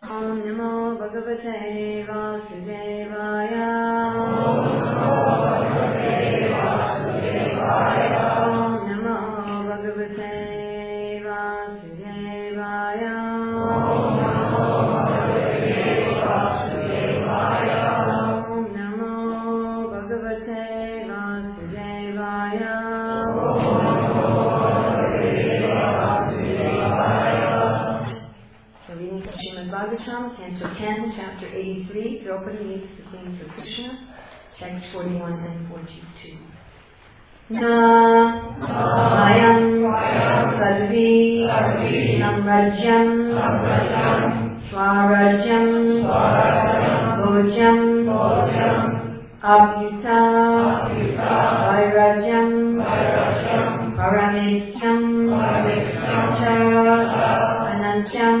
ॐ नमो भगवते वासुदेवाय 83, Draupadi meets the Queens of Krishna, Text 41 and 42. Na Ayam Sarvi Samrajyam Swarajyam Bhojam Abhyuta Vairajyam Parameshyam Cha Anantyam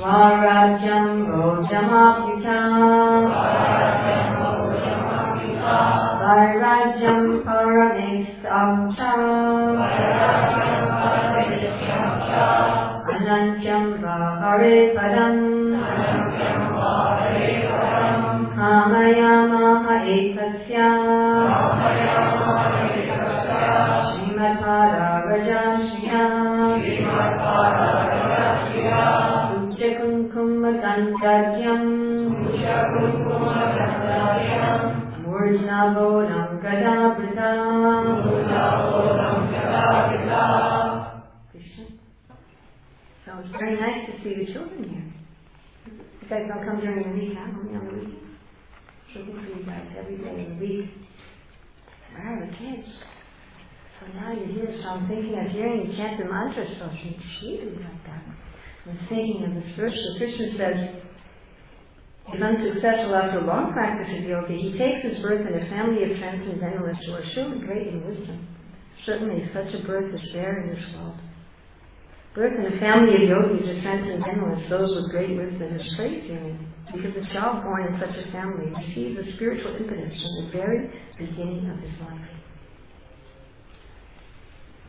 Rajam Swarajam don't come during the week, huh? Only on the week. Looking for you guys every day in the week. Where are the kids? So now you're here, so I'm thinking of hearing you chant the mantra, so she, she would like that. I'm thinking of this verse where Krishna says, if unsuccessful after long practice of yoga, he takes his birth in a family of transcendentalists who are surely great in wisdom. Certainly such a birth is rare in this world. Birth in a family of yogis or transcendentalists, those with great wisdom, is praise-hearing, because a child born in such a family receives a spiritual impetus from the very beginning of his life.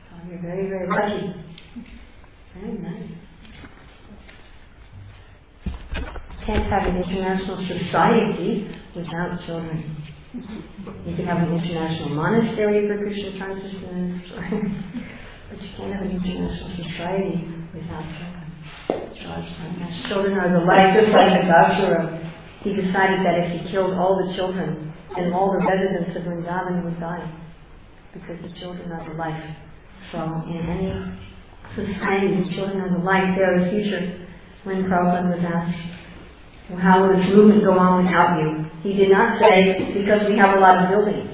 So you're very, very lucky. Very nice. Can't have an international society without children. You can have an international monastery for Krishna consciousness, but you can't have an international society without children. Children are the life, just like the Aghasura. He decided that if he killed all the children, then all the residents of Vrindavan would die, because the children are the life. So in any society, the children are the life, they are the future. When Prabhupada was asked, well, how will this movement go on without you? He did not say, because we have a lot of buildings.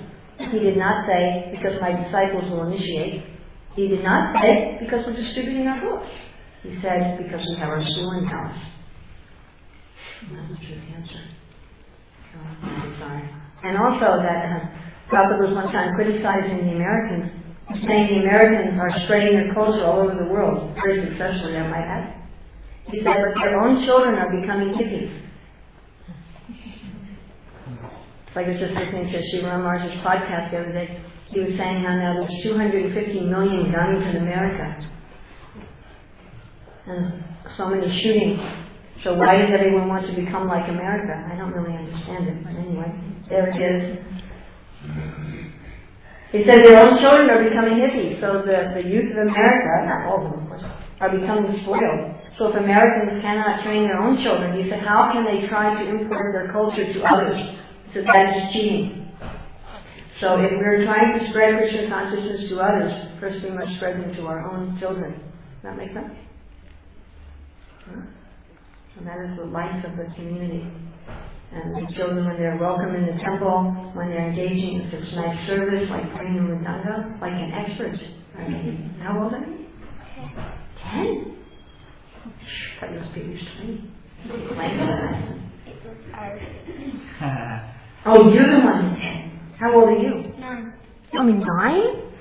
He did not say, because my disciples will initiate. He did not say, because we're distributing our books. He said, because we have our school and house. And that was his answer. I'm sorry. And also that uh, Prabhupada was one time criticizing the Americans, saying the Americans are spreading their culture all over the world, very successfully, I might add. He said, but their own children are becoming hippies. Like I was just listening to Shiva Maharaj's podcast the other day. He was saying how now there's 250 million guns in America. And so many shootings. So why does everyone want to become like America? I don't really understand it, but anyway, there it is. He said their own children are becoming hippies, so the, the youth of America, not all of them of course, are becoming spoiled. So if Americans cannot train their own children, he said, how can they try to import their culture to others? So that is cheating. So if we're trying to spread Krishna consciousness to others, first we must spread them to our own children. Does that make sense? Huh? And that is the life of the community. And the children when they're welcome in the temple, when they're engaging in such nice service like praying in Mridanga, like an expert. Okay. How old are you? Ten. I thought you were pretty twenty. Oh, you're the one. How old are you? Nine. You only nine?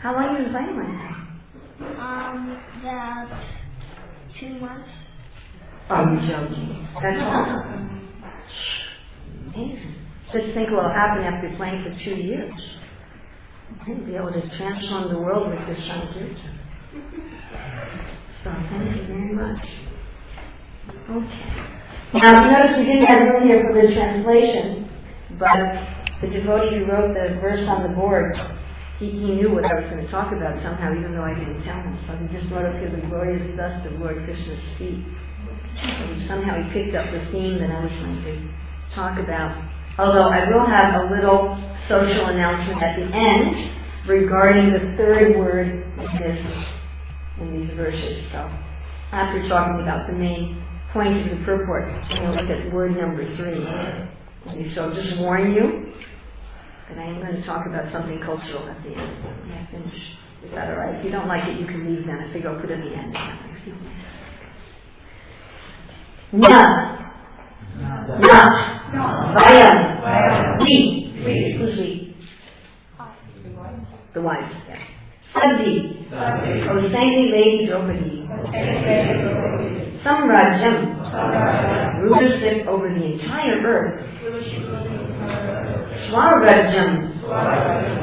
How long have you been playing like that? Um, about two months. Oh, you're joking. That's awesome. Amazing. Just think what will happen after playing for two years. You'll be able to transform the world with this sankirtan. So thank you very much. Okay. Now, you notice we didn't have room here for the translation, but the devotee who wrote the verse on the board, he, he knew what I was going to talk about somehow, even though I didn't tell him. So he just wrote up here the glorious dust of Lord Krishna's feet. And somehow he picked up the theme that I was going to talk about. Although I will have a little social announcement at the end regarding the third word in this in these verses. So after talking about the main point of the purport, to look at word number three. So I'll just warn you that I am going to talk about something cultural at the end when I finish. Is that all right? If you don't like it, you can leave then. I figure I'll put it at the end. Na. Na. Vayam. We. Who's we? The wives, yeah. Sadi. Oh, saintly lady Draupadi. Samrajam. Rulership over the entire earth. Swarajam.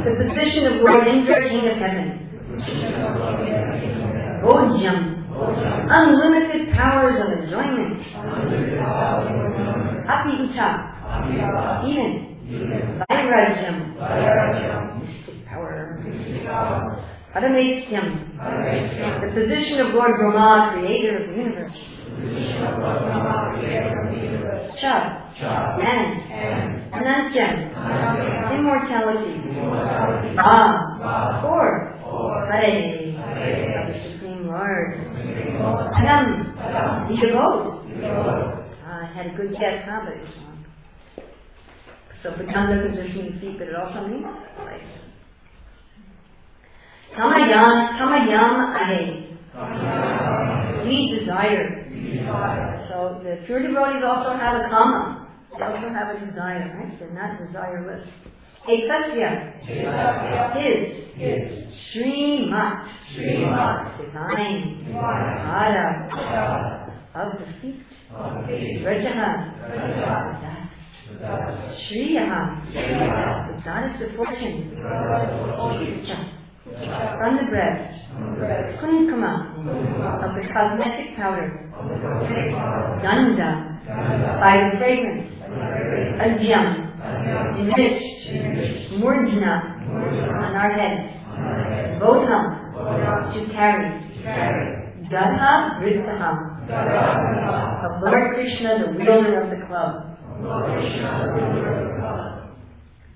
The position of Lord Indra, King of Heaven. Bojam. Unlimited powers of enjoyment. Api Uta. Even. Vairajam. Mystic power. Paramatyam. The position of Lord Brahma, creator of the universe. Cha. And. Anantyam. Immortality. Ah. Four. Hare. Supreme Lord. Adam. The abode. Ah, I had a good guess, huh, but it wrong. So just mean feet, but it also means place. Kamayam, kamayam ahe. We desire. So the pure devotees also have a kama. They also have a desire, right? They're not desireless. Ekasya. His. Srimat. Divine. Ara. Of the feet. Rajaha. Shriyaha. The goddess of fortune. From the breast. Kunkuma. Of the cosmetic powder. Ganda. By the fragrance. Ajam. Enriched. Murjna. On our heads. Bodham. To carry. Gadha Vrittaham. Of Lord Krishna, the wielder of the club.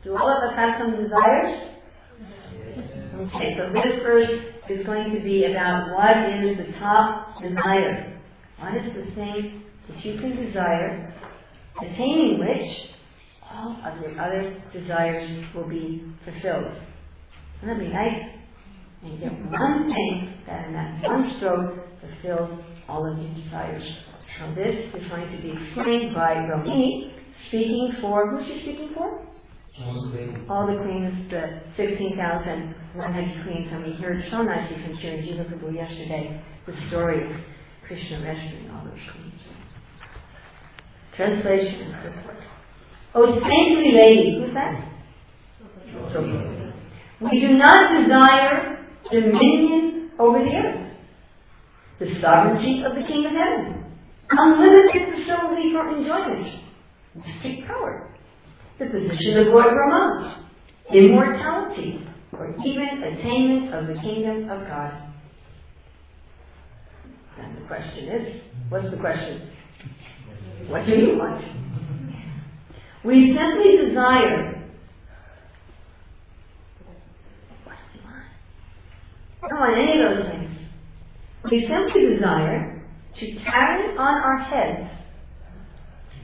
Do all of us have some desires? Okay, so this verse is going to be about what is the top desire. What is the thing that you can desire, attaining which all of your other desires will be fulfilled. Wouldn't that be nice? And you get one thing that in that one stroke fulfills all of your desires. So this is going to be explained by Rukmini, speaking for, who's she speaking for? All the queens, the 16,100 queens, and we heard so nicely from Chiranjiva Prabhu yesterday the story of Krishna rescuing all those queens. Translation and purport. Oh, saintly lady, who's that? We do not desire dominion over the earth, the sovereignty of the King of Heaven, unlimited facility for enjoyment, mystic power, the position of Lord Brahma, immortality, or even attainment of the kingdom of God. And the question is, what's the question? What do you want? We simply desire. What do we want? I don't want any of those things. We simply desire to carry on our heads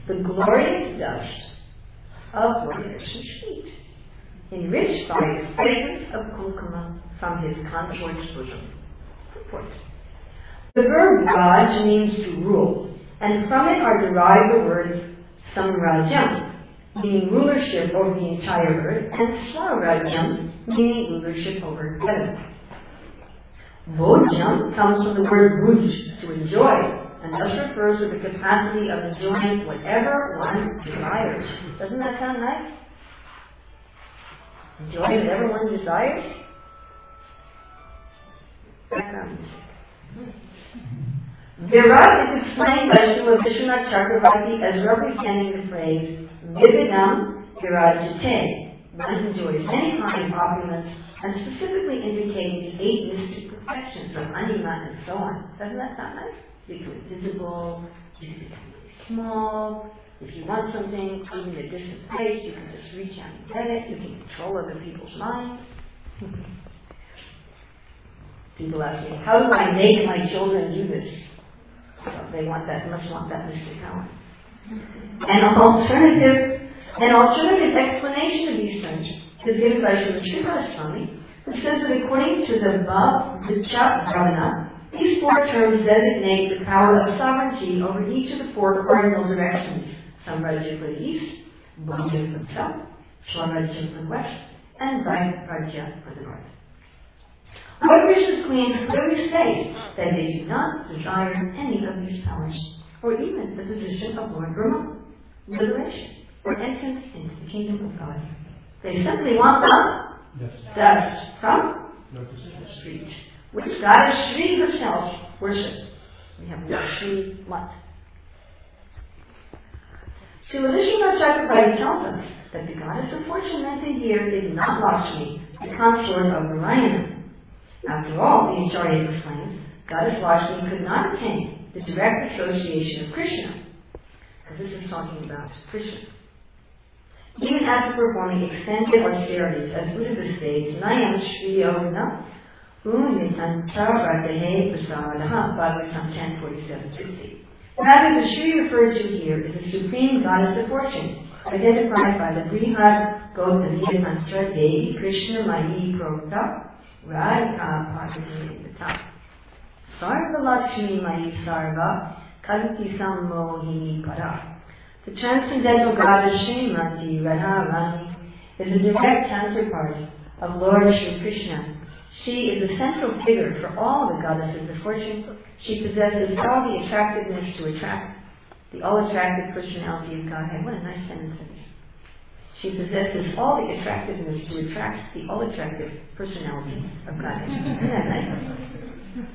the glorious dust of Lord feet, enriched by the fragrance of kumkuma from his consort's bosom. The verb Raj means to rule, and from it are derived the words samrajam, meaning rulership over the entire earth, and swarajam, meaning rulership over heaven. Bhojam comes from the word bhuj, to enjoy, and thus refers to the capacity of enjoying whatever one desires. Doesn't that sound nice? Enjoy whatever one desires? Background music. Hmm. Virat is explained by Srila Vishwanath Chakravarti as representing the phrase Vividam Virajate. One enjoys any kind of opulence and specifically indicating the eight mystic perfections of anima and so on. Doesn't that sound nice? You can be visible, you can become small. If you want something, even a distant place, you can just reach out and get it. You can control other people's minds. People ask me, how do I make my children do this? So they want that, must want that mystic power. An alternative, an alternative explanation of these terms is given by Srila Sridhara Swami, who says that according to the Bahvrca Brahmana, these four terms designate the power of sovereignty over each of the four cardinal directions. Samrajya for the east, Bhojya for the south, Swarajya for the west, and Vairajya for the north. Lord Krishna's queens clearly state that they do not desire any of these powers, or even the position of Lord Brahma, liberation, or entrance into the kingdom of God. They simply want the dust from the street which Goddess Sri herself worships. We have the Sri what? Srila Vishwanath Chakravarti tells us that the goddess of fortune mentioned here is not Lakshmi, the consort of Narayana. After all, the Acharya explains, Goddess Lakshmi could not attain the direct association of Krishna, because this is talking about Krishna. Even after performing extended austerities as Uddhava states, Nayam Sri Yogana Bhagavatam 1047 Rather, the Shri referred to here is the supreme goddess of fortune, identified by the Brihad Gautamiya Tantra Devi Krishna Mahi Prokta Radhika uh, Parvati Sarva Lakshmi Mahi Sarva Kalki Sammohini Para. The transcendental goddess Srimati Radharani is a direct counterpart of Lord Sri Krishna she is the central figure for all the goddesses of fortune. She possesses all the attractiveness to attract the all-attractive personality of Godhead. What a nice sentence. She possesses all the attractiveness to attract the all-attractive personality of God. Isn't that nice?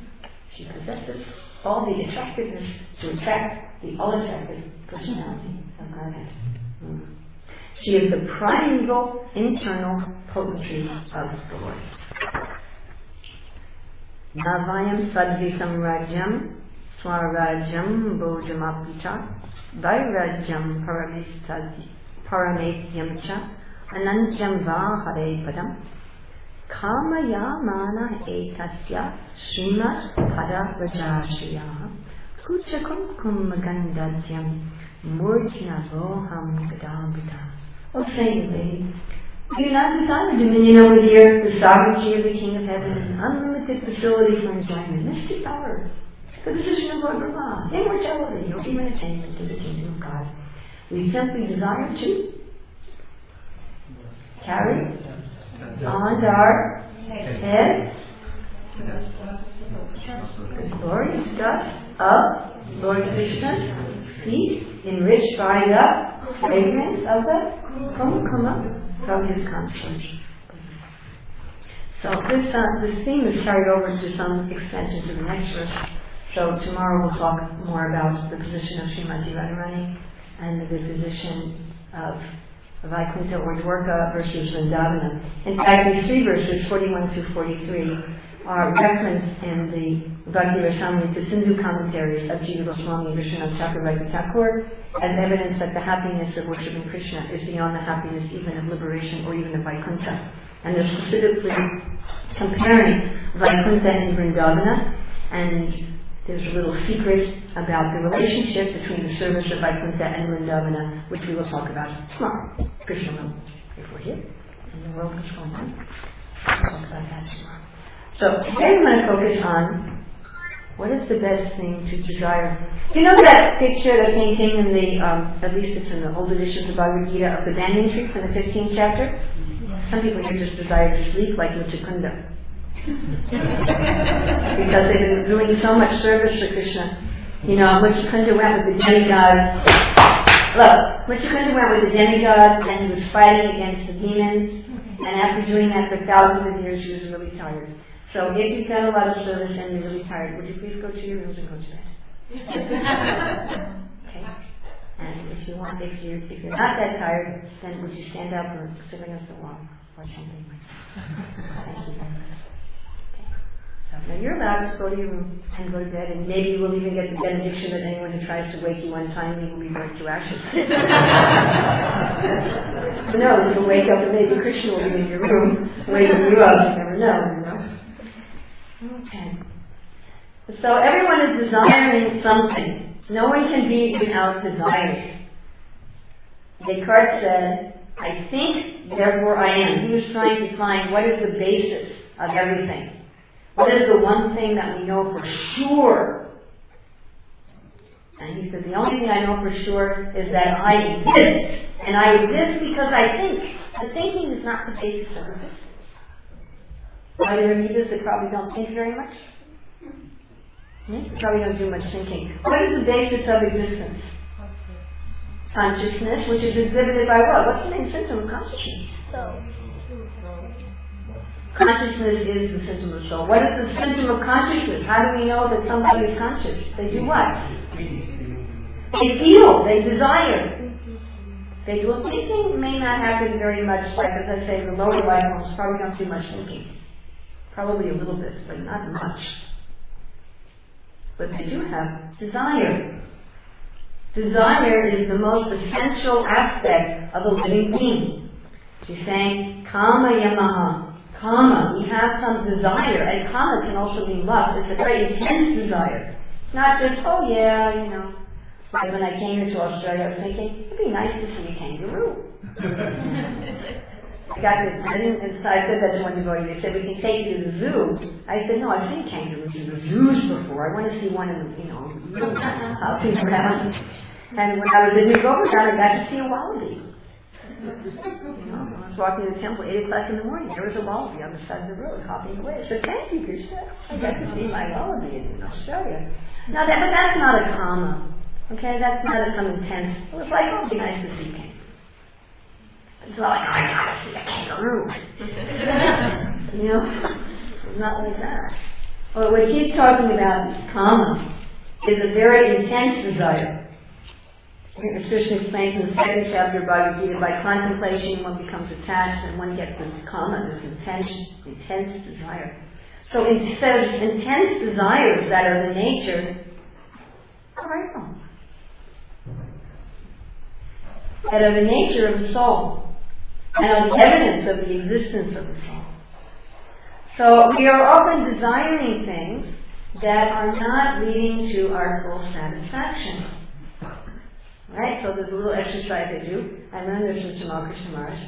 She possesses all the attractiveness to attract the all-attractive personality of God. Mm. She is the primeval internal potency of the Lord. Navayam Sadvisam Rajam Swarajam Bojamapita Vairajam Parametyam Cha Anantyam Va Hare Padam Mana Etasya Srimat Pada Rajashriya Kuchakum Kummagandatyam Murtina Voham Gadambita Oh, Saint Lady, do not desire dominion over the earth, the sovereignty of the King of Heaven, and unlimited facility for enjoyment, mystic power, the position of Lord Brahma, immortality, or even attainment to the kingdom of God. We simply desire to carry on our head the glorious dust of Lord Krishna's feet, enriched by the fragrance of the kumkuma from his conscience. So this uh, this theme is carried over to some extent into the next verse. So tomorrow we'll talk more about the position of Srimati Radharani and the position of Vaikuntha or Dwarka versus Vrindavana. In fact, these three verses, 41 through 43, are referenced in the Bhakti Rasamrita Sindhu commentaries of Jiva Goswami Vishwanath Chakravarti Thakur as evidence that the happiness of worshipping Krishna is beyond the happiness even of liberation or even of Vaikuntha. And they're specifically comparing Vaikuntha and Vrindavana and there's a little secret about the relationship between the service of Vaikuntha and Vrindavana, which we will talk about tomorrow. Krishna will, if we're here, and the world is going on. We'll talk about that tomorrow. So today we want to focus on what is the best thing to desire. Do you know that picture, the painting in the, um, at least it's in the old editions of Bhagavad Gita, of the banyan tree from the 15th chapter? Some people here just desire to sleep like Muchukunda. Because they've been doing so much service for Krishna. You know, Muchukunda went with the demigods. Look, Muchukunda went with the demigods and he was fighting against the demons. And after doing that for thousands of years, he was really tired. So if you've done a lot of service and you're really tired, would you please go to your rooms and go to bed? okay. And if you want, if you're, if you're not that tired, then would you stand up or sing us a song or something like that? Thank you very much. Now you're allowed to go to your room and go to bed, and maybe you will even get the benediction that anyone who tries to wake you untimely will be burnt to ashes. no, you'll wake up and maybe Krishna will be in your room waking you up. You never know, you know. Okay. So everyone is desiring something. No one can be without desire. Descartes said, I think, therefore I am. He was trying to find what is the basis of everything. What is the one thing that we know for sure? And he said, the only thing I know for sure is that I exist. And I exist because I think. The thinking is not the basis of existence. Other readers that probably don't think very much? Hmm? Probably don't do much thinking. What is the basis of existence? Consciousness, which is exhibited by what? What's the main symptom of consciousness? So, Consciousness is the symptom of soul. What is the symptom of consciousness? How do we know that somebody is conscious? They do what? They feel, they desire. They do thinking may not happen very much, like as I say, the lower life forms probably don't do much thinking. Probably a little bit, but not much. But they do have desire. Desire is the most essential aspect of a living being. She's saying, Kama Yamaha. Kama, we have some desire, and kama can also mean lust. It's a very intense desire. Not just, oh yeah, you know. Like when I came here to Australia, I was thinking, it'd be nice to see a kangaroo. I got this, I didn't, and so I said that to one devotee. They said, we can take you to the zoo. I said, no, I've seen kangaroos in the zoos before. I want to see one in the, you know, hopping around. And when I was in New Govardhan, I got to see a wallaby. You I was walking to the temple at 8 o'clock in the morning. There was a wallaby on the side of the road hopping away. I said, Thank you, Krishna. I got to see my wallaby in Australia. Now, that, but that's not a kama. Okay, that's not some intense. It was like, oh, it'd be nice to see king. It's not like, oh, I gotta see a kangaroo. you know, it's not like that. Well, what he's talking about, kama, is a very intense desire. Krishna explains in the second chapter of Bhagavad Gita, by contemplation one becomes attached and one gets this kama, this intense, intense desire. So instead of intense desires that are the nature of that are the nature of the soul and are the evidence of the existence of the soul. So we are often desiring things that are not leading to our full satisfaction. Right? So there's a little exercise I do. I learned this from Tamal Krishna Maharaj.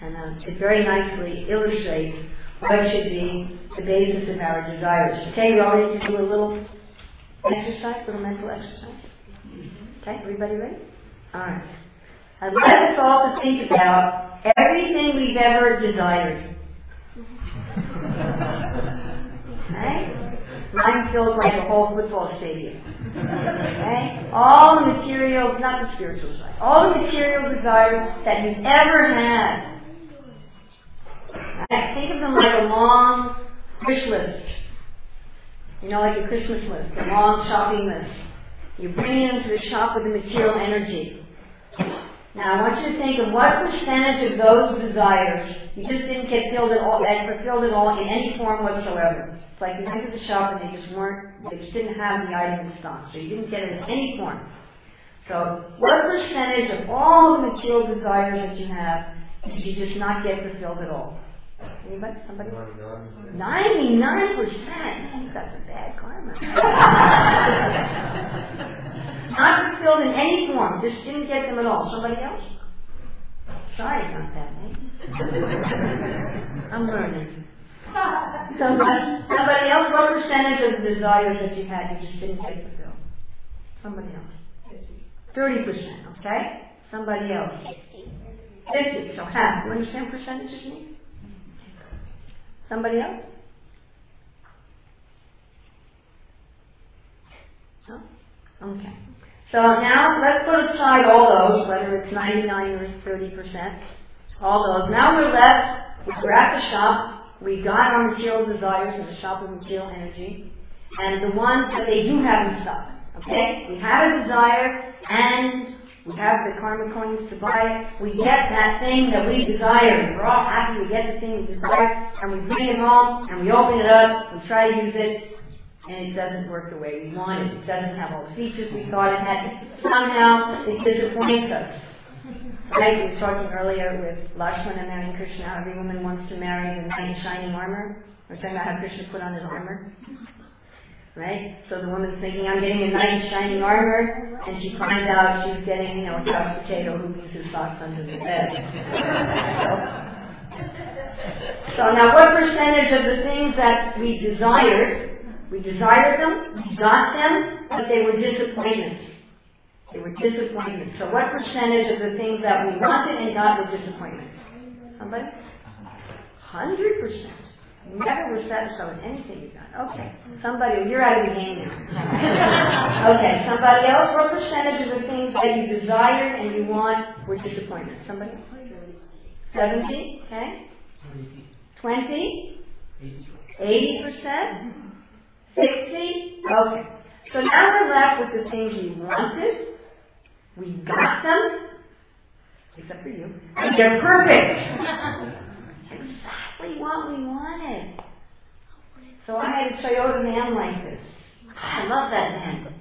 And uh, it very nicely illustrates what should be the basis of our desires. Okay, you all ready to do a little exercise, little mental exercise? Okay, everybody ready? Alright. I'd like us all to think about everything we've ever desired. Okay? Mine feels like a whole football stadium. Okay? All the material, not the spiritual side, all the material desires that you've ever had. Right? Think of them like a long wish list. You know, like a Christmas list, a long shopping list. You bring them to the shop with the material energy. Now, I want you to think of what percentage of those desires you just didn't get filled at all, and fulfilled at all in any form whatsoever. It's like you went to the shop and they just weren't, they just didn't have the item in stock, so you didn't get it in any form. So, what percentage of all the material desires that you have did you just not get fulfilled at all? Anybody? Somebody? Ninety-nine. Percent. You got some bad karma. not fulfilled in Just didn't get them at all. Somebody else? Sorry about that, mate. I'm learning. Somebody, somebody else? What percentage of the desires that you had you just didn't get fulfilled? Somebody else. Thirty percent. Okay. Somebody else. Fifty. So half. You understand percentages mean? Somebody else? No? Okay. So now let's put aside all those, whether it's 99 or 30%, all those. Now we're left, we're at the shop, we got our material desires in the shop of material energy, and the ones that they do have in stock. Okay? We have a desire, and we have the karma coins to buy it. We get that thing that we desire. We're all happy we get the thing we desire, and we bring it home, and we open it up, we try to use it, and it doesn't work the way we want it. It doesn't have all the features we thought it had. Somehow, it disappoints us. Right? We were talking earlier with Lakshmana marrying Krishna. Every woman wants to marry the knight in shining armor. We're talking about how Krishna put on his armor. Right? So the woman's thinking, I'm getting a knight in shining armor, and she finds out she's getting, you know, a couch potato who leaves his socks under the bed. So now what percentage of the things that we desired, we desired them, we got them, but they were disappointments. They were disappointments. So what percentage of the things that we wanted and got were disappointments? Somebody? Hundred percent. Never were satisfied with anything you got. Okay. Somebody, you're out of the game now. okay. Somebody else? What percentage of the things that you desired and you want were disappointments? Somebody? Seventy? Okay. Twenty? Eighty percent? Sixty? Okay. So now we're left with the things we wanted. We got them. Except for you. And they're perfect. exactly what we wanted. So I had a Toyota van like this. I love that van.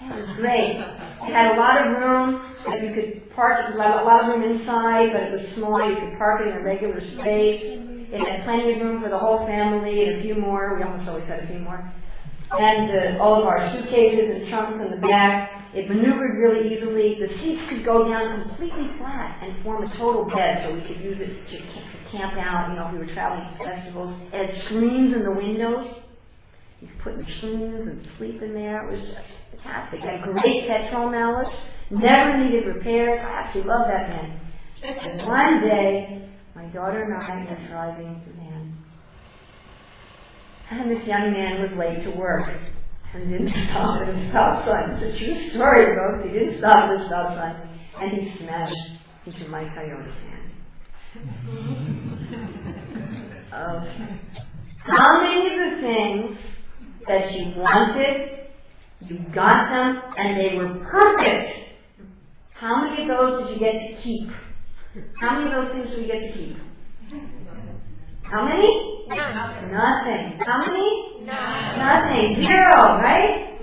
It was great. It had a lot of room you could park, a lot of room inside, but it was small. You could park it in a regular space. It had plenty of room for the whole family and a few more. We almost always had a few more. And uh, all of our suitcases and trunks in the back. It maneuvered really easily. The seats could go down completely flat and form a total bed, so we could use it to camp out. You know, if we were traveling to festivals. It had screens in the windows. You could put in screens and sleep in there. It was just fantastic. Had great petrol mileage. Never needed repairs. I actually love that van. And one day, my daughter and I were driving the van. And this young man was late to work and didn't stop at a stop sign. It's a true story, folks. He didn't stop at a stop sign, and he smashed into my Toyota fan. Okay. How many of the things that you wanted, you got them, and they were perfect? How many of those did you get to keep? How many of those things do we get to keep? How many? Nothing. How many? Nothing. Zero, right?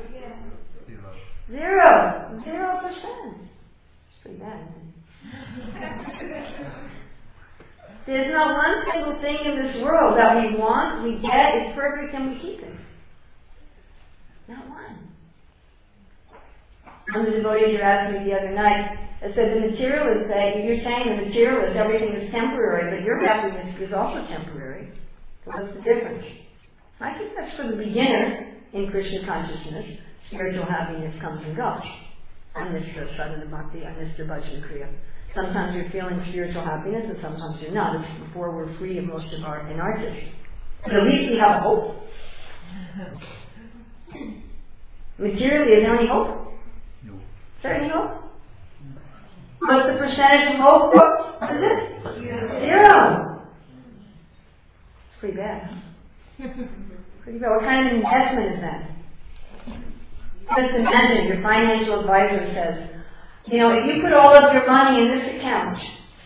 Zero. Zero. Percent. It's pretty bad. There's not one single thing in this world that we want, we get, is perfect, and we keep it. Not one. One of the devotees asking me the other night, I said, the materialist say, you're saying the materialist, everything is temporary, but your happiness is also temporary. What's the difference? I think that's for the beginner in Krishna consciousness. Spiritual happiness comes and goes. I missed the Sadhana Bhakti, I missed the Bhajan Kriya. Sometimes you're feeling spiritual happiness and sometimes you're not. It's before we're free of most of our anarthas. But at least we have hope. Materially, is there any hope? No. Is there any hope? What's the percentage of hope? What is it? Zero. It's pretty bad. huh? Pretty bad. What kind of investment is that? Just imagine your financial advisor says, you know, if you put all of your money in this account,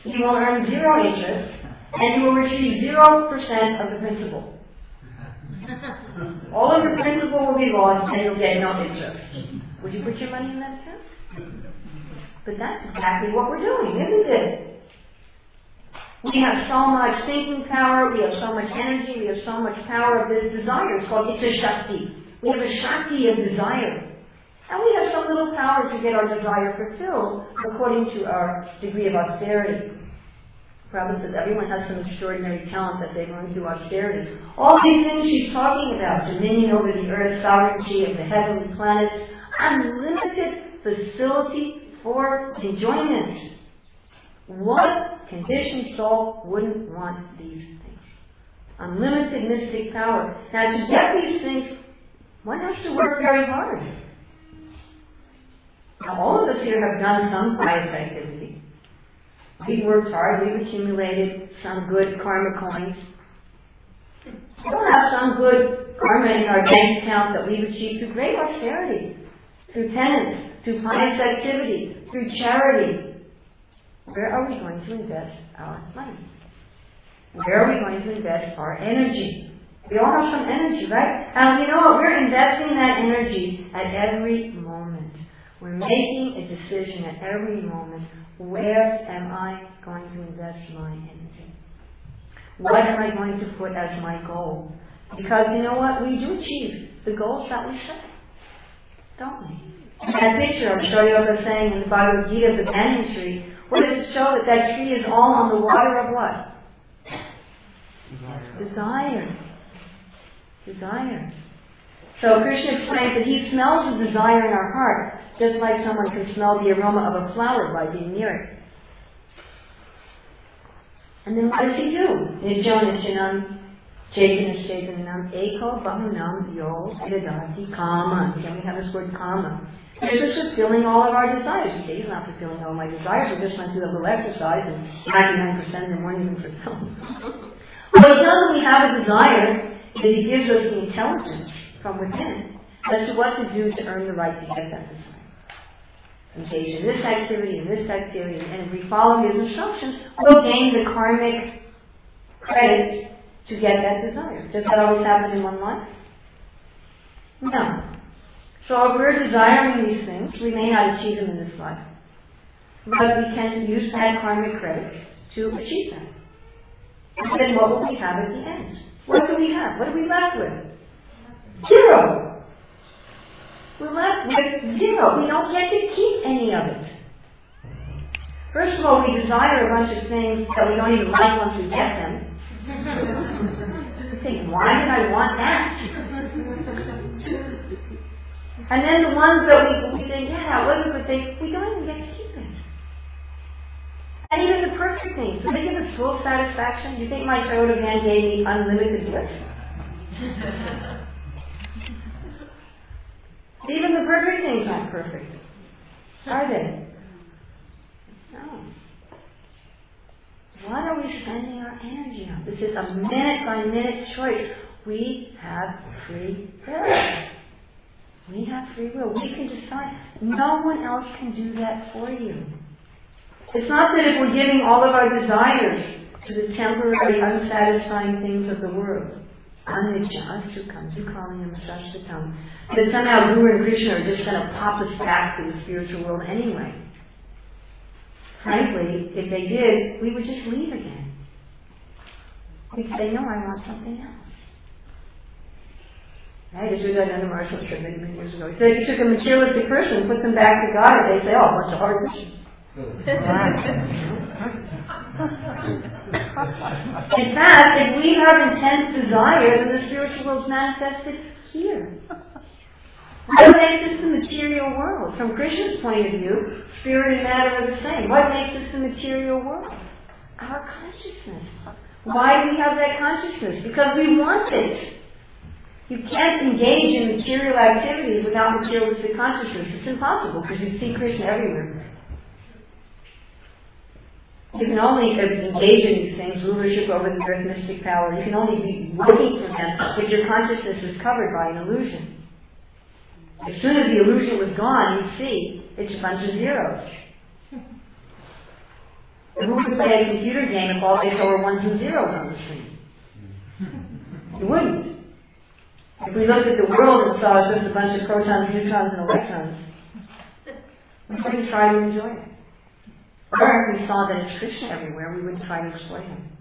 you will earn zero interest and you will receive zero percent of the principal. All of your principal will be lost and you'll get no interest. Would you put your money in that account? But that's exactly what we're doing, isn't it? We have so much thinking power, we have so much energy, we have so much power of this desire. It's called Itcha Shakti. We have a Shakti of desire. And we have some little power to get our desire fulfilled according to our degree of austerity. Prabhupada says everyone has some extraordinary talent that they learn through austerity. All these things she's talking about, dominion over the earth, sovereignty of the heavenly planets, unlimited facility for enjoyment. What conditioned soul wouldn't want these things? Unlimited mystic power. Now to get these things, one has to work very hard. Now all of us here have done some pious activity. We've worked hard, we've accumulated some good karma coins. We all have some good karma in our bank account that we've achieved through great austerity, through penance, through pious activity, through charity. Where are we going to invest our money? Where are we going to invest our energy? We all have some energy, right? And you know what? We're investing that energy at every moment. We're making a decision at every moment. Where am I going to invest my energy? What am I going to put as my goal? Because you know what? We do achieve the goals that we set, don't we? That picture of Shoyoga was saying in the Bhagavad Gita the banyan tree, what does it show? That that tree is all on the water of what? Desire. Desire. So Krishna explains that he smells the desire in our heart, just like someone can smell the aroma of a flower by being near it. And then what does he do? Nijanachanam, Chaitanya Eko Bahunam Yo Vidadati Kama. Again, we have this word kama. This is fulfilling all of our desires. You say, he's not fulfilling all my desires. I just went through the little exercise and 99% of them weren't even fulfilled. What he does when we have a desire is he gives us the intelligence from within as to what to do to earn the right to get that desire. Engage in this activity and this activity, and if we follow his instructions, we'll gain the karmic credit to get that desire. Does that always happen in one life? No. So if we're desiring these things, we may not achieve them in this life. But we can use that karmic credit to achieve them. And then what will we have at the end? What do we have? What are we left with? Zero. We're left with zero. We don't get to keep any of it. First of all, we desire a bunch of things that we don't even like once we get them. think, why did I want that? And then the ones that we, we think, yeah, that was a good thing, we don't even get to keep it. And even the perfect things, do they give us full satisfaction? You think my Toyota van gave me unlimited bliss? even the perfect things aren't perfect. Are they? No. What are we spending our energy on? This is a minute by minute choice. We have free will. We have free will. We can decide. No one else can do that for you. It's not that if we're giving all of our desires to the temporary, unsatisfying things of the world, anicca, sukkham, dukkhalayam, sashvatam, that somehow Guru and Krishna are just going to pop us back to the spiritual world anyway. Frankly, if they did, we would just leave again. We'd say, no, I want something else. Right? As we did on the Marshall trip many, many years ago. If you took a materialistic person and put them back to God, they'd say, oh, a bunch of hard Christians. In fact, if we have intense desire, then the spiritual world is manifested here. What makes this the material world? From Krishna's point of view, spirit and matter are the same. What makes this the material world? Our consciousness. Why do we have that consciousness? Because we want it. You can't engage in material activities without materialistic consciousness. It's impossible because you see Krishna everywhere. You can only engage in these things, rulership over the earth, mystic power. You can only be working for them if your consciousness is covered by an illusion. As soon as the illusion was gone, you see it's a bunch of zeros. Who would play a computer game if all they saw were ones and zeros on the screen? You wouldn't. If we looked at the world and saw just a bunch of protons, neutrons, and electrons, we wouldn't try to enjoy it. Or if we saw that it's Krishna everywhere, we wouldn't try to exploit him.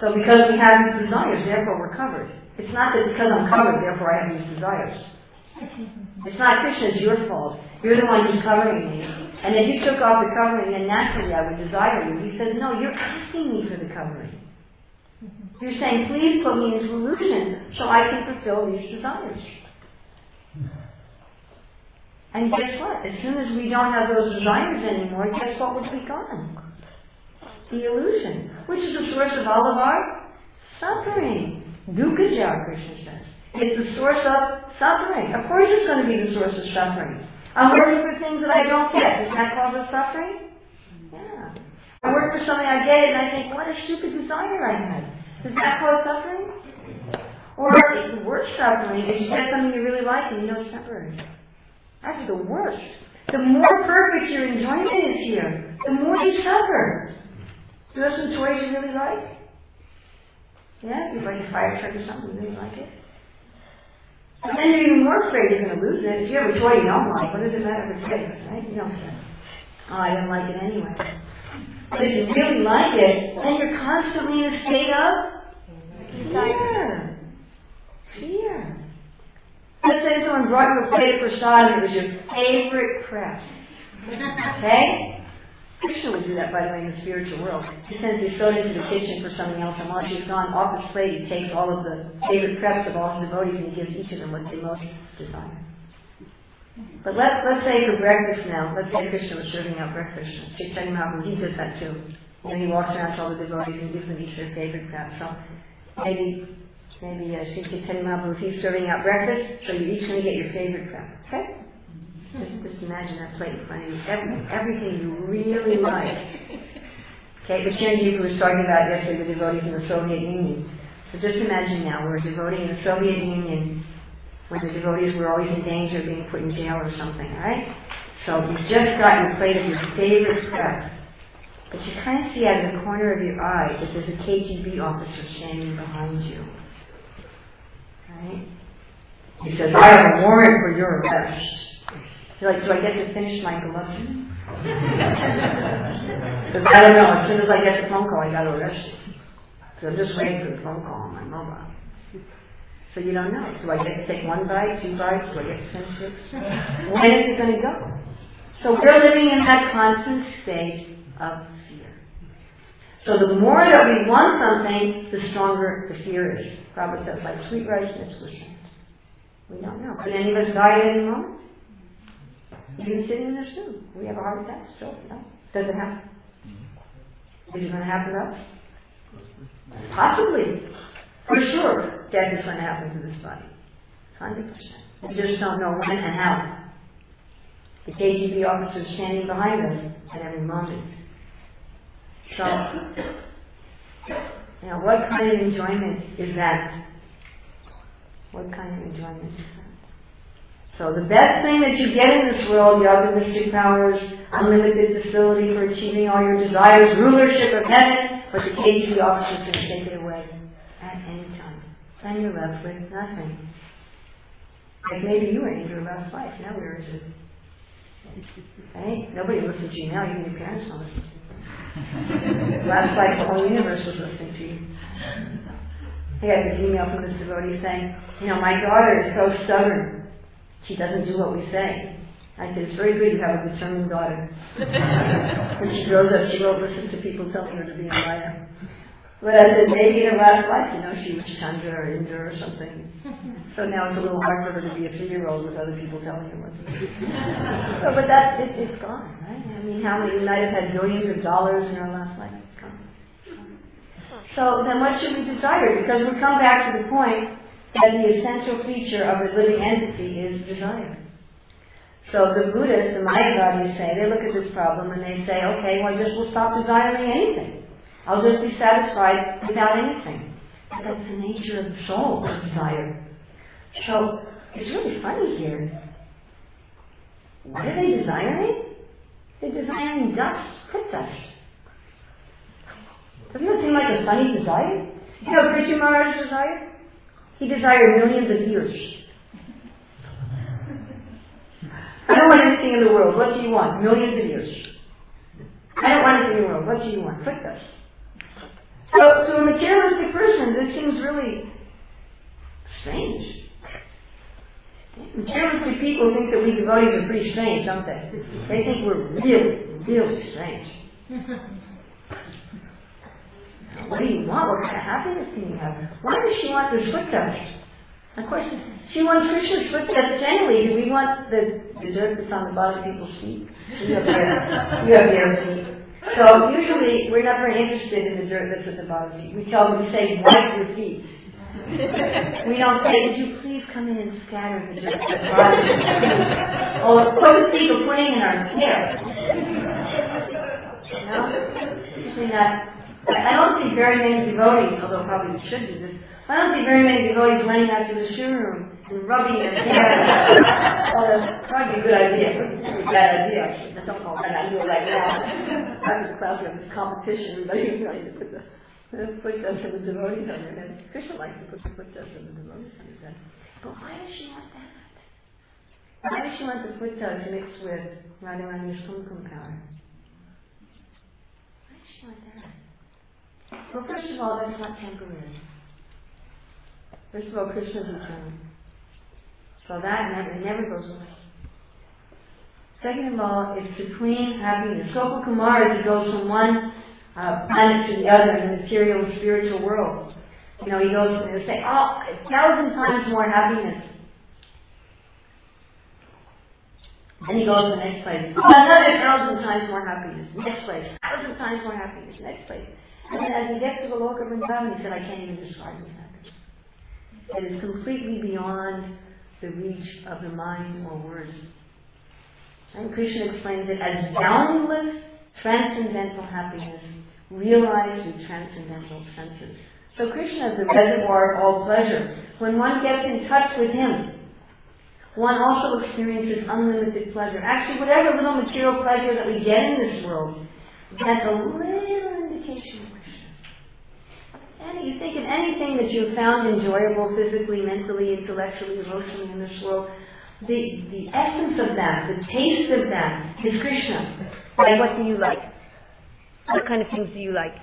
So because we have these desires, therefore we're covered. It's not that because I'm covered, therefore I have these desires. It's not Krishna's your fault. You're the one who's covering me. And if you took off the covering, then naturally I would desire you. He says, no, you're asking me for the covering. You're saying, please put me into illusion so I can fulfill these desires. And guess what? As soon as we don't have those desires anymore, guess what would be gone? The illusion, which is the source of all of our suffering. Dukkhaja, Krishna says. It's the source of suffering. Of course it's going to be the source of suffering. I'm working for things that I don't get. Does that cause us suffering? Yeah. I work for something I get and I think, what a stupid desire I had. Does that cause suffering? Or the worst suffering is you get something you really like and you know it's temporary. That's the worst. The more perfect your enjoyment is here, the more you suffer. Do you have some toys you really like? Yeah, you like a fire truck or something, you really like it? And then you're even more afraid you're going to lose it. If you have a toy you don't like, what does it matter if it's right? You don't care. Oh, I didn't like it anyway. But if you really like it, then you're constantly in a state of fear. Fear. Let's say someone brought you a plate of prasad and it was your favorite crap. Okay? Krishna would do that, by the way, in the spiritual world. He sends Yasoda into the kitchen for something else, and while she's gone off his plate, he takes all of the favorite crepes of all his devotees and he gives each of them what they most desire. But let, let's say for breakfast now, let's say Krishna was serving out breakfast. Chaitanya Mahaprabhu, he does that too. And he walks around to all the devotees and gives them each their favorite crepes. So maybe maybe uh, Sri Chaitanya Mahaprabhu, he's serving out breakfast, so you're each going to get your favorite crepe. Okay? Just, just imagine that plate in front of you. Every, everything you really like. Okay, but Shanjiv was talking about yesterday the devotees in the Soviet Union. So just imagine now we're a devotee in the Soviet Union when the devotees were always in danger of being put in jail or something, right? So you've just gotten a plate of your favorite stuff. But you kind of see out of the corner of your eye that there's a KGB officer standing behind you. Right? He says, I have a warrant for your arrest. You're like, do I get to finish my Golovkin? Because I don't know, as soon as I get the phone call, I got to arrest you. So I'm just waiting for the phone call on my mobile. So you don't know. Do I get to take one bite, two bites? Do I get to finish it? When is it going to go? So we're living in that constant state of. So the more that we want something, the stronger the fear is. Prabhupada says, like sweet with sand. We don't know. Could any of us die at any moment? You can sit in there soon. We have a heart attack still. No? Does it happen? Is it going to happen to us? Possibly. For sure, death is going to happen to this body. 100%. We just don't know when and how. The KGB officers standing behind us at every moment. So, you know, what kind of enjoyment is that? What kind of enjoyment is that? So the best thing that you get in this world, the mystic powers, unlimited facility for achieving all your desires, rulership of heaven, but the KGB officer can take it away at any time. Then you're left with nothing. Like maybe you were in your last life, now where is it? Right? Nobody listens to you now, even your parents don't listen to you. Last life the whole universe was listening to you. I got this email from this devotee saying, you know, my daughter is so stubborn. She doesn't do what we say. I said, it's very good you have a determined daughter. when she grows up, she won't listen to people telling her to be a liar. But I said, maybe in her last life, you know, she was Chandra or Indra or something. So now it's a little hard for her to be a three-year-old with other people telling her what to do. so, but that, it, it's gone, right? I mean, how many, might have had billions of dollars in our last life. It's gone. So then what should we desire? Because we come back to the point that the essential feature of a living entity is desire. So the Buddhists, the Mayavadis say, they look at this problem and they say, okay, well I we'll stop desiring anything. I'll just be satisfied without anything. But that's the nature of the soul, desire. So it's really funny here. What are they desiring? They're desiring dust, pit dust. Doesn't that seem like a funny desire? You know Krishna Maharaj desired? He desired millions of years. I don't want anything in the world. What do you want? Millions of years. I don't want anything in the world. What do you want? Foot dust. To a materialistic person, this seems really strange. Materialistic people think that we devotees are pretty strange, don't they? They think we're really, really strange. What do you want? What kind of happiness can you have? Why does she want this foot dust? Of course, she wants Krishna's footsteps generally. Do we want the, the dirt that's on the bottom of people's feet? You have bare, you have bare feet. So usually we're not very interested in the dirt that's at the bottom of feet. We tell them, we say, wipe your feet. we don't say, would you please come in and scatter the dirt at the bottom of your feet? Or put a seed of putting in our hair. You know? Usually not. I don't see very many devotees, although probably we should do this, I don't see very many devotees running out to the showroom and rubbing hair. oh, that's probably a good idea. A bad idea. I don't know what I do right now. The class, we have this competition. Everybody trying to put the, foot dust of the devotees on their head. Krishna likes to put the foot dust of the devotees on his head. But why does she want that? Why does she want the foot dust mixed with Radharani's kumkum powder? Why does she want that? Well, first of all, that's not temporary. First of all, Krishna is eternal. So that never, never goes away. Second of all, it's supreme happiness. Gopakumar is he goes from one uh, planet to the other in the material and spiritual world. You know, he goes and say, oh, a thousand times more happiness. Then he goes to the next place. Another thousand times more happiness. Next place. Thousand times more happiness. Next place. And then as he gets to Goloka Vrindavan, he said, I can't even describe this happiness. It is completely beyond the reach of the mind or words. And Krishna explains it as boundless transcendental happiness realized in transcendental senses. So Krishna is the reservoir of all pleasure. When one gets in touch with him, one also experiences unlimited pleasure. Actually, whatever little material pleasure that we get in this world, that's a little indication of Krishna. And you think of anything that you've found enjoyable physically, mentally, intellectually, emotionally in this world, the, the essence of that, the taste of that is Krishna. Like, what do you like? What kind of things do you like?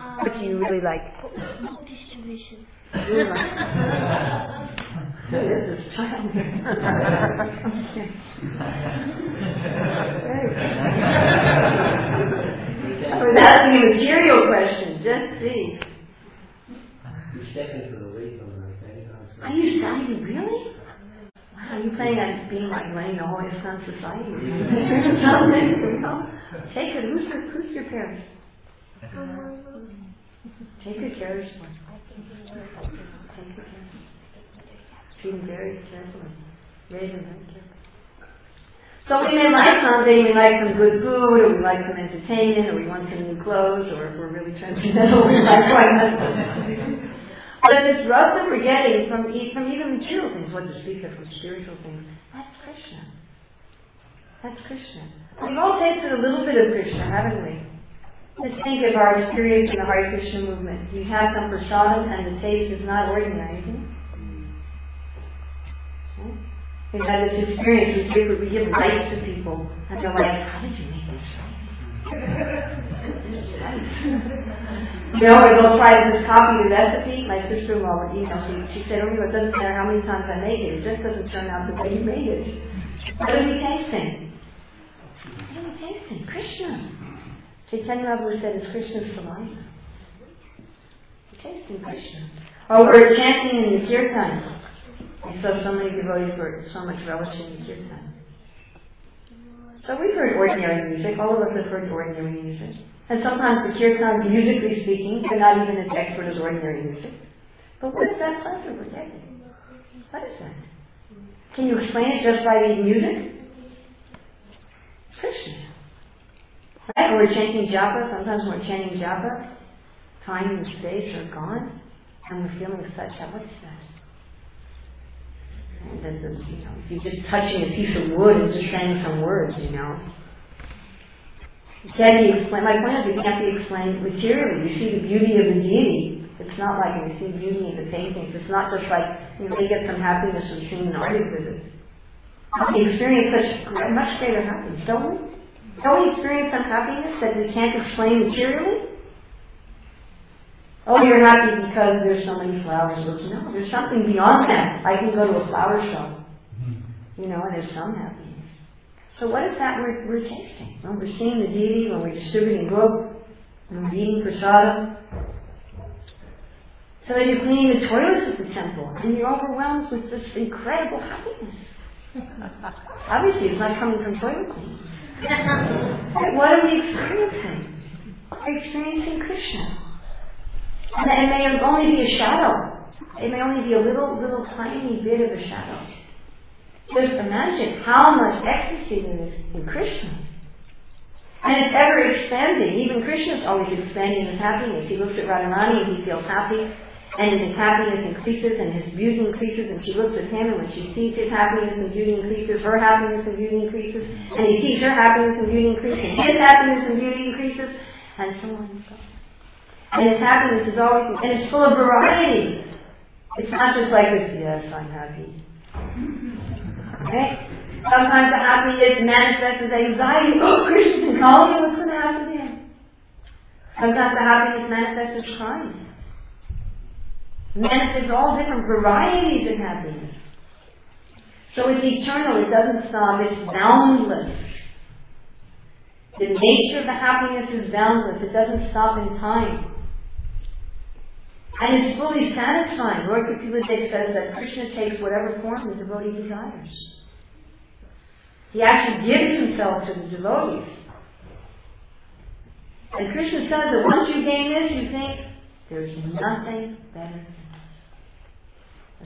Um, What do you really like? book distribution. Really like? Who is this child? I was asking a material question, just see. You step into the lead on those Are you studying, really? Wow, you planning on being like running the whole ISKCON society? Something, you know? Take it, who's your, who's your parents? Take care of one. Take good care. Treat them very carefully. Raise them very carefully. So we may like something, we like some good food, or we like some entertainment, or we want some new clothes, or if we're really transcendental, we like quite husband. But it's rough that we're getting from, from even material things, what to speak of from spiritual things, that's Krishna. That's Krishna. We've all tasted a little bit of Krishna, haven't we? Let's think of our experience in the Hare Krishna movement. You have some prasadam and the taste is not ordinary, isn't it? We've had this experience, we give, we give life to people, and they're like, how did you make this rice? you know, or they'll try just copy the recipe. My sister-in-law, you know, she, she said, oh, it doesn't matter how many times I make it, it just doesn't turn out the way you made it. What are we tasting? What are we tasting? Krishna. Chaitanya Mahaprabhu said it's Krishna's saliva. We're tasting Krishna. Or we're chanting in the kirtan. I saw so many devotees were so much relishing the kirtan. So we've heard ordinary music. All of us have heard ordinary music. And sometimes the kirtan, musically speaking, they're not even as expert as ordinary music. But what is that pleasure we're getting? What is that? Can you explain it just by the music? Krishna. Right? We're chanting japa, sometimes we're chanting japa, time and space are gone, and we're feeling such, what is that? This is, you know, you're just touching a piece of wood and just saying some words, you know. Can't be explained, my point is it can't be explained materially. You see the beauty of the deity. It's not like you see beauty in the paintings. It's not just like, you may get some happiness from seeing an art exhibit. We experience such much greater happiness, don't we? Don't we experience some happiness that we can't explain materially? Oh, you're happy because there's so many flowers. No, there's something beyond that. I can go to a flower show, mm-hmm. you know, and there's some happiness. So what is that we're, we're tasting? When we're seeing the deity, when we're distributing growth, when we're eating prasada, so that you're cleaning the toilets at the temple, and you're overwhelmed with this incredible happiness. Obviously, it's not coming from toilet cleaning. what are we experiencing? We're experiencing Krishna. And it may only be a shadow. It may only be a little, little tiny bit of a shadow. Just imagine how much ecstasy there is in Krishna. And it's ever expanding. Even Krishna is always expanding his happiness. He looks at Radharani and he feels happy. And his happiness increases and his beauty increases and she looks at him and when she sees his happiness and beauty increases, her happiness and beauty increases, and he sees her happiness and beauty increases, his happiness and beauty increases, and so on and so on. And his happiness is always, and it's full of variety. It's not just like this, yes, I'm happy. Okay? Sometimes the happiness manifests as anxiety. Oh, Krishna's calling me, what's going to happen to? Sometimes the happiness manifests as crying. Manifests all different varieties of happiness. So it's eternal, it doesn't stop, it's boundless. The nature of the happiness is boundless, it doesn't stop in time. And it's fully satisfying. Lord Kapilajay says that Krishna takes whatever form the devotee desires. He actually gives himself to the devotees. And Krishna says that once you gain this, you think, there's nothing better.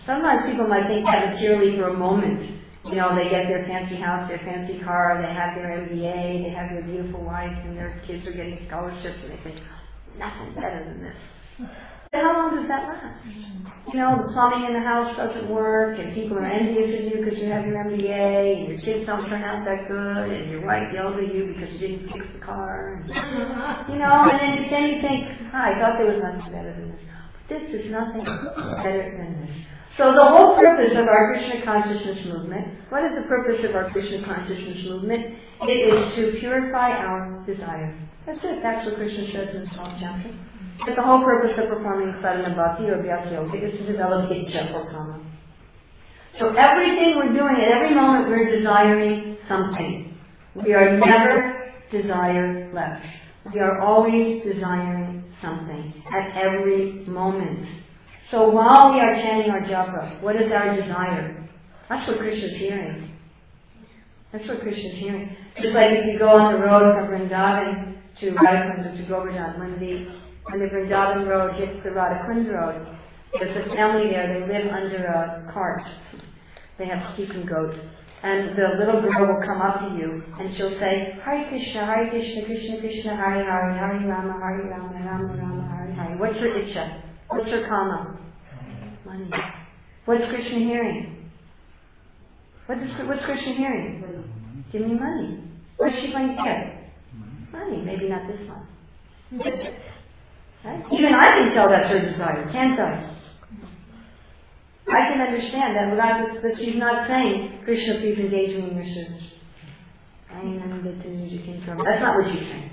Sometimes people might think that materially for a moment. You know, they get their fancy house, their fancy car, they have their MBA, they have their beautiful wife, and their kids are getting scholarships, and they think, oh, nothing better than this. How long does that last? You know, the plumbing in the house doesn't work, and people are envious of you because you have your MBA, and your kids don't turn out that good, and your wife yells at you because you didn't fix the car. And, you know, and then, then you think, "Ah, I thought there was nothing better than this. But this is nothing better than this. So the whole purpose of our Krishna consciousness movement, what is the purpose of our Krishna consciousness movement? It is to purify our desire. That's it. That's what Krishna says in the 12th chapter. But the whole purpose of performing sadhana bhakti or bhakti yoga is to develop itcha or kama. So everything we're doing at every moment we're desiring something. We are never desireless. We are always desiring something at every moment. So while we are chanting our japa, what is our desire? That's what Krishna's hearing. That's what Krishna's hearing. Just like if you go on the road from Vrindavan to Radhakund to Govardhan, when the when the Vrindavan road hits the Radhakund road, there's a family there, they live under a cart. They have sheep and goats. And the little girl will come up to you and she'll say, Hare Krishna, Hare Krishna, Krishna Krishna, Hare Hare, Hare Rama, Hare Rama, Rama Rama, Hare Hare. What's your itcha? What's your kama? Money. What's Krishna hearing? What is, what's Krishna hearing? Give me money. What's she going to get? Money. Maybe not this one. Right? Even I can tell that's her desire, can't I? I can understand that without that she's not saying, Krishna, please engage me in your service. That's not what she's saying.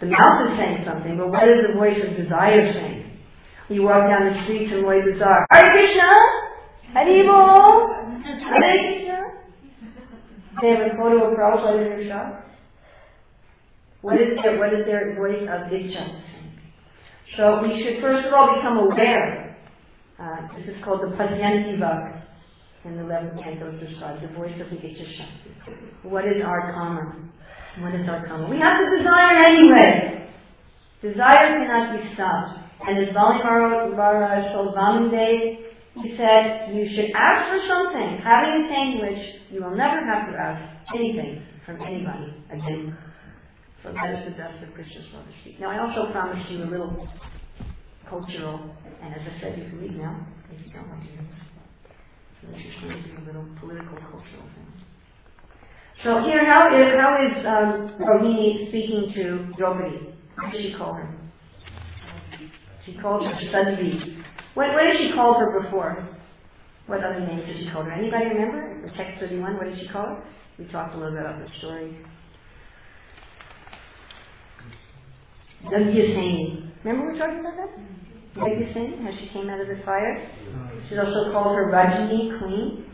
The mouth is saying something, but what is the voice of desire saying? You walk down the streets in Loi Bazaar. Hare Krishna! Haribol! Hare Krishna! They have a photo of Prabhupada in their shop. What is their, what is their voice of Itcha? So we should first of all become aware. Uh, this is called the Pashyanti Vak in the 11th canto is described, the voice of the Itcha What is our kama? What is our kama? We have to desire anyway. Desire cannot be stopped. And as Bali Maharaj told he said, you should ask for something, having attained which you will never have to ask anything from anybody again. So that is the best of Krishna's lotus feet. Now I also promised you a little cultural, and as I said, you can leave now, if you don't want to hear this. So this is going to be a little political cultural thing. So here, how is, how is um, Rohini speaking to Draupadi? What does she call her? She calls her Sadvi. What, what has she called her before? What other names did she call her? Anybody remember? The text 31, what did she call her? We talked a little bit about the story. Yagyaseni. Remember we were talking about that? Mm-hmm. Yagyaseni, how she came out of the fire? She's also called her Rajini, queen.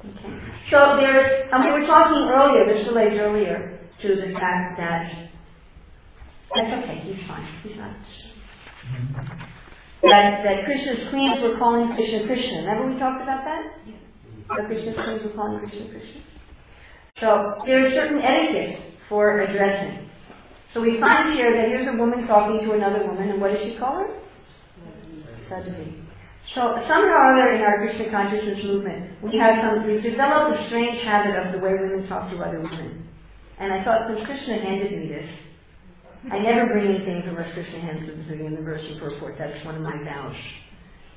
Okay. So there's, and we were talking earlier, this relates earlier to the fact that, that's okay, he's fine, he's not. Mm-hmm. That, that Krishna's queens were calling Krishna Krishna. Remember we talked about that? That Krishna's queens were calling Krishna Krishna. So there is certain etiquette for addressing. So we find here that here's a woman talking to another woman, and what does she call her? Sadhvi. So somehow or other in our Krishna consciousness movement, we have some, we've developed a strange habit of the way women talk to other women. And I thought, since Krishna handed me this, I never bring anything unless Krishna hands it to the and purport. That's one of my vows.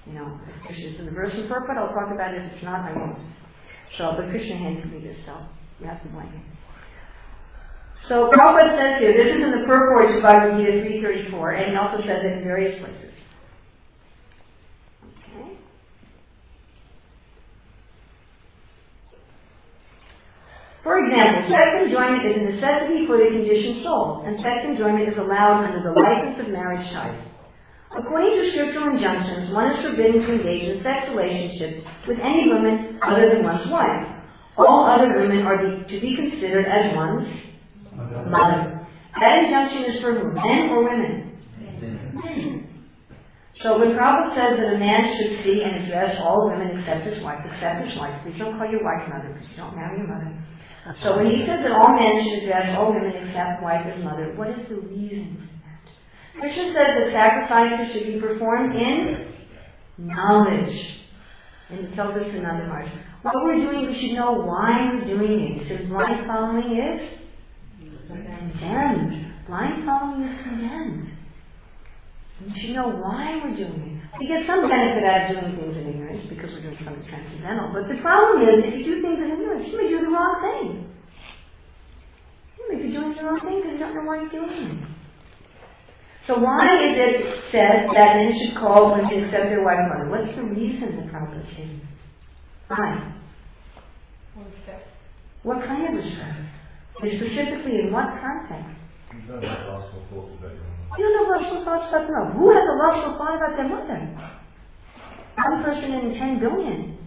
You know, if Krishna's in the verse and purport, I'll talk about it. If it's not, I won't. So, but Krishna handed me this, so you have to blame me. So Prabhupada says here, this is in the purport to Bhagavad Gita 334, and he also says it in various places. Okay. For example, sex enjoyment is a necessity for the conditioned soul, and sex enjoyment is allowed under the license of marriage ties. According to scriptural injunctions, one is forbidden to engage in sex relationships with any woman other than one's wife. All other women are to be considered as one's mother. That injunction is for men or women. So when Prabhupada says that a man should see and address all women except his wife, except his wife, please don't call your wife mother, because you don't marry your mother. So when he says that all men should address all women except wife and mother, what is the reason for that? Krishna says that sacrifices should be performed in knowledge. And he tells us in other what we're doing, we should know why we're doing it. Says blind following is condemned. Blind following is condemned. Should know why we're doing it. We get some benefit out of doing things in ignorance because we're doing something transcendental. But the problem is, if you do things in ignorance, you may do the wrong thing. You may be doing the wrong thing because you don't know why you're doing it. So why is it said that men should call women except their wife mother? What's the reason the problem is? Why? What kind of respect? And specifically in what context? You don't have lustful thoughts about your mother. You don't know lustful thoughts about their mother. Who has a lustful thought about their mother? One person in ten billion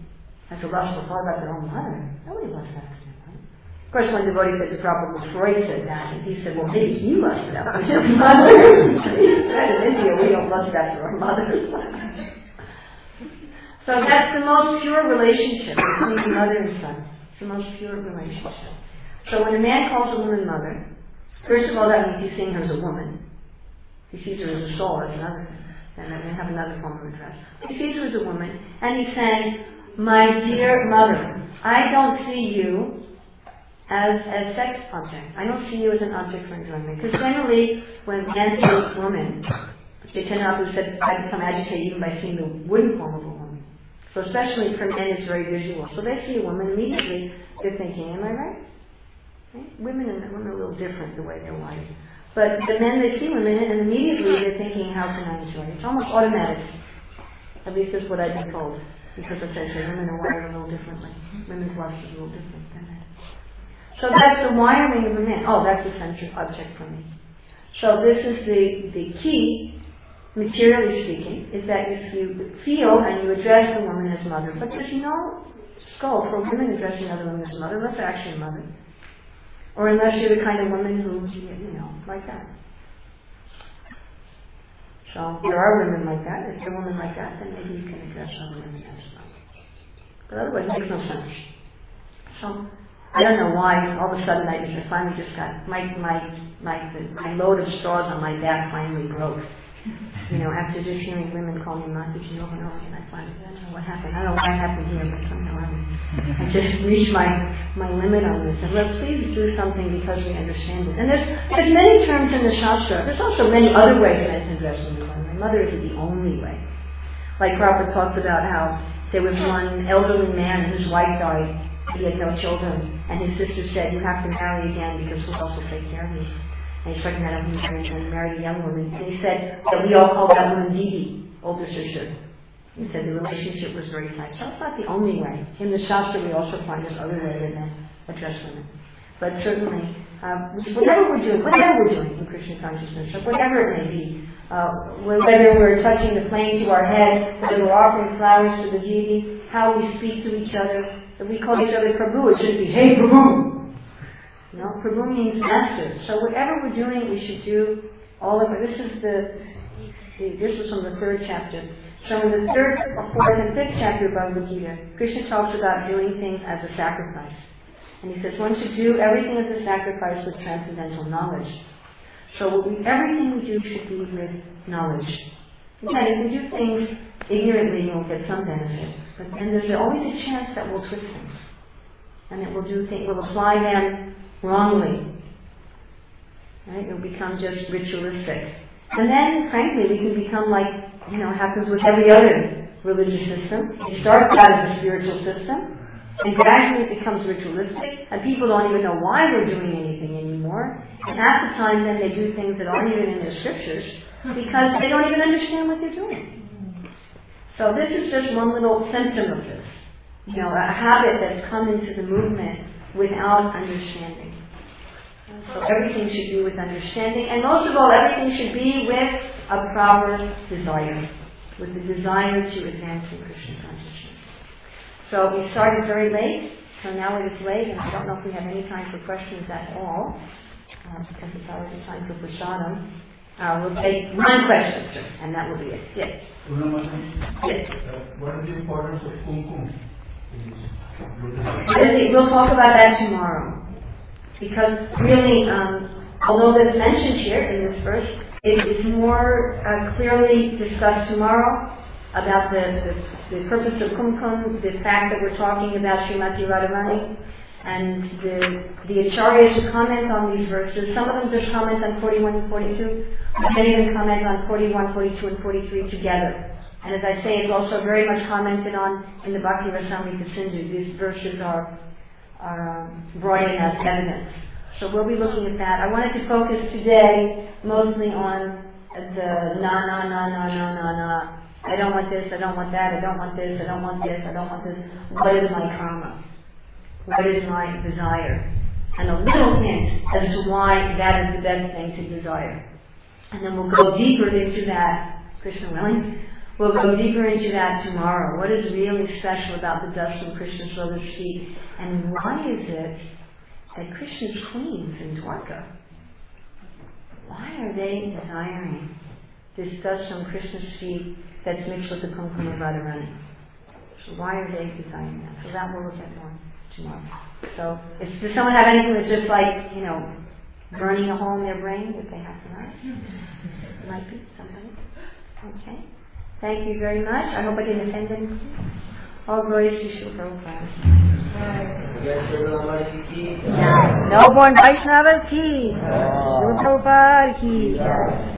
has a lustful thought about their own mother. Nobody lusts that. Of course, when devotee said the Prabhupada was Freud said that, and he said, well, maybe he lusted after his mother. In India, we don't lust after our mothers. so that's the most pure relationship between mother and son. It's the most pure relationship. So when a man calls a woman mother, first of all, that means he's seeing her as a woman. He sees her as a soul, as another. And then they have another form of address. He sees her as a woman, and he's saying, My dear mother, I don't see you as a sex object. I don't see you as an object for enjoyment. Because generally, when men see a woman, Chaitanya said, I become agitated even by seeing the wooden form of a woman. So especially for men, it's very visual. So they see a woman, immediately they're thinking, am I right? Right? Women and women are a little different the way they're wired. But the men, they see women, and immediately hmm. they're thinking, how can I enjoy it? It's almost automatic. At least that's what I've been told. Because essentially women are wired a little differently. Women's lust is a little different than men. So that's the wiring of a man. Oh, that's the central object for me. So this is the, the key, materially speaking, is that if you feel and you address the woman as mother, but there's no scope for women addressing other women as mother, unless they're actually a mother. Or unless you're the kind of woman who, you know, like that. So there are women like that. If you're a woman like that, then maybe you can address other women as well. But otherwise, it makes no sense. So I don't know why all of a sudden I just finally just got my my my my load of straws on my back finally broke. You know, after just hearing women call me Mataji over and over again, I finally I don't know what happened. I don't know why it happened here, but somehow I, just reached my my limit on this. And let's please do something because we understand it. And there's there's many terms in the Shastra. There's also many other ways that I can dress women. My mother isn't the only way. Like Crawford talks about how there was one elderly man whose wife died. He had no children, and his sister said, "You have to marry again because who else will take care of you?" And he's talking about him married and married a young woman. And he said that we all call that woman Didi, older sister. He said the relationship was very tight. That's not the only way. In the Shastra, we also find there's other ways that men address women. But certainly, um, whatever we're doing, whatever we're doing in Krishna consciousness, whatever it may be, uh, whether we're touching the flame to our head, whether we're offering flowers to the deity, how we speak to each other, if we call each other Prabhu, it should be, hey Prabhu! You know, Prabhu means master. So whatever we're doing, we should do all of it. This is the, the this was from the third chapter. So in the third, fourth, and fifth chapter of Bhagavad Gita, Krishna talks about doing things as a sacrifice. And he says one should do everything as a sacrifice with transcendental knowledge. So we, everything we do should be with knowledge. Again, you can do things ignorantly, you'll get some benefit. But then there's always a chance that we'll twist things. And it will do things, we'll apply them wrongly. Right? It'll become just ritualistic. And then, frankly, we can become like, you know, happens with every other religious system. It starts out as a spiritual system, and gradually it becomes ritualistic, and people don't even know why they're doing anything anymore. And half the time then they do things that aren't even in their scriptures because they don't even understand what they're doing. So this is just one little symptom of this. You know, a habit that's come into the movement without understanding. So everything should be with understanding, and most of all, everything should be with a proper desire, with the desire to advance in Krishna consciousness. So we started very late, so now it is late, and I don't know if we have any time for questions at all, uh, because it's already time for prasadam. Uh, we'll take one question, and that will be it. Yes. Yes. uh, what is the importance of kumkum? in this? I think We'll talk about that tomorrow. Because really, um, although that's mentioned here in this verse, it is more uh, clearly discussed tomorrow about the, the, the purpose of kumkum, the fact that we're talking about Srimati Radharani, and the, the acharyas comment on these verses. Some of them just comment on 41 and 42, but many of them comment on 41, 42, and 43 together. And as I say, it's also very much commented on in the Bhakti Rasamrita Sindhu. These verses are um, brought in as evidence. So we'll be looking at that. I wanted to focus today mostly on the na na na na na na na. I don't want this, I don't want that, I don't want this, I don't want this, I don't want this. What is my kama? What is my desire? And a little hint as to why that is the best thing to desire. And then we'll go deeper into that, Krishna willing, We'll go deeper into that tomorrow. What is really special about the dust from Krishna's lotus feet? And why is it that Krishna's queens in Dwarka, why are they desiring this dust from Krishna's feet that's mixed with the kumkum of Radharani? So why are they desiring that? So that we'll look at more tomorrow. So if, does someone have anything that's just like, you know, burning a hole in their brain that they have to? Might be somebody. Okay. Thank you very much. I hope I didn't offend anyone. All glories to Prabhupada. Sri ki No born Vaishnava ki. Srila Prabhupada ki.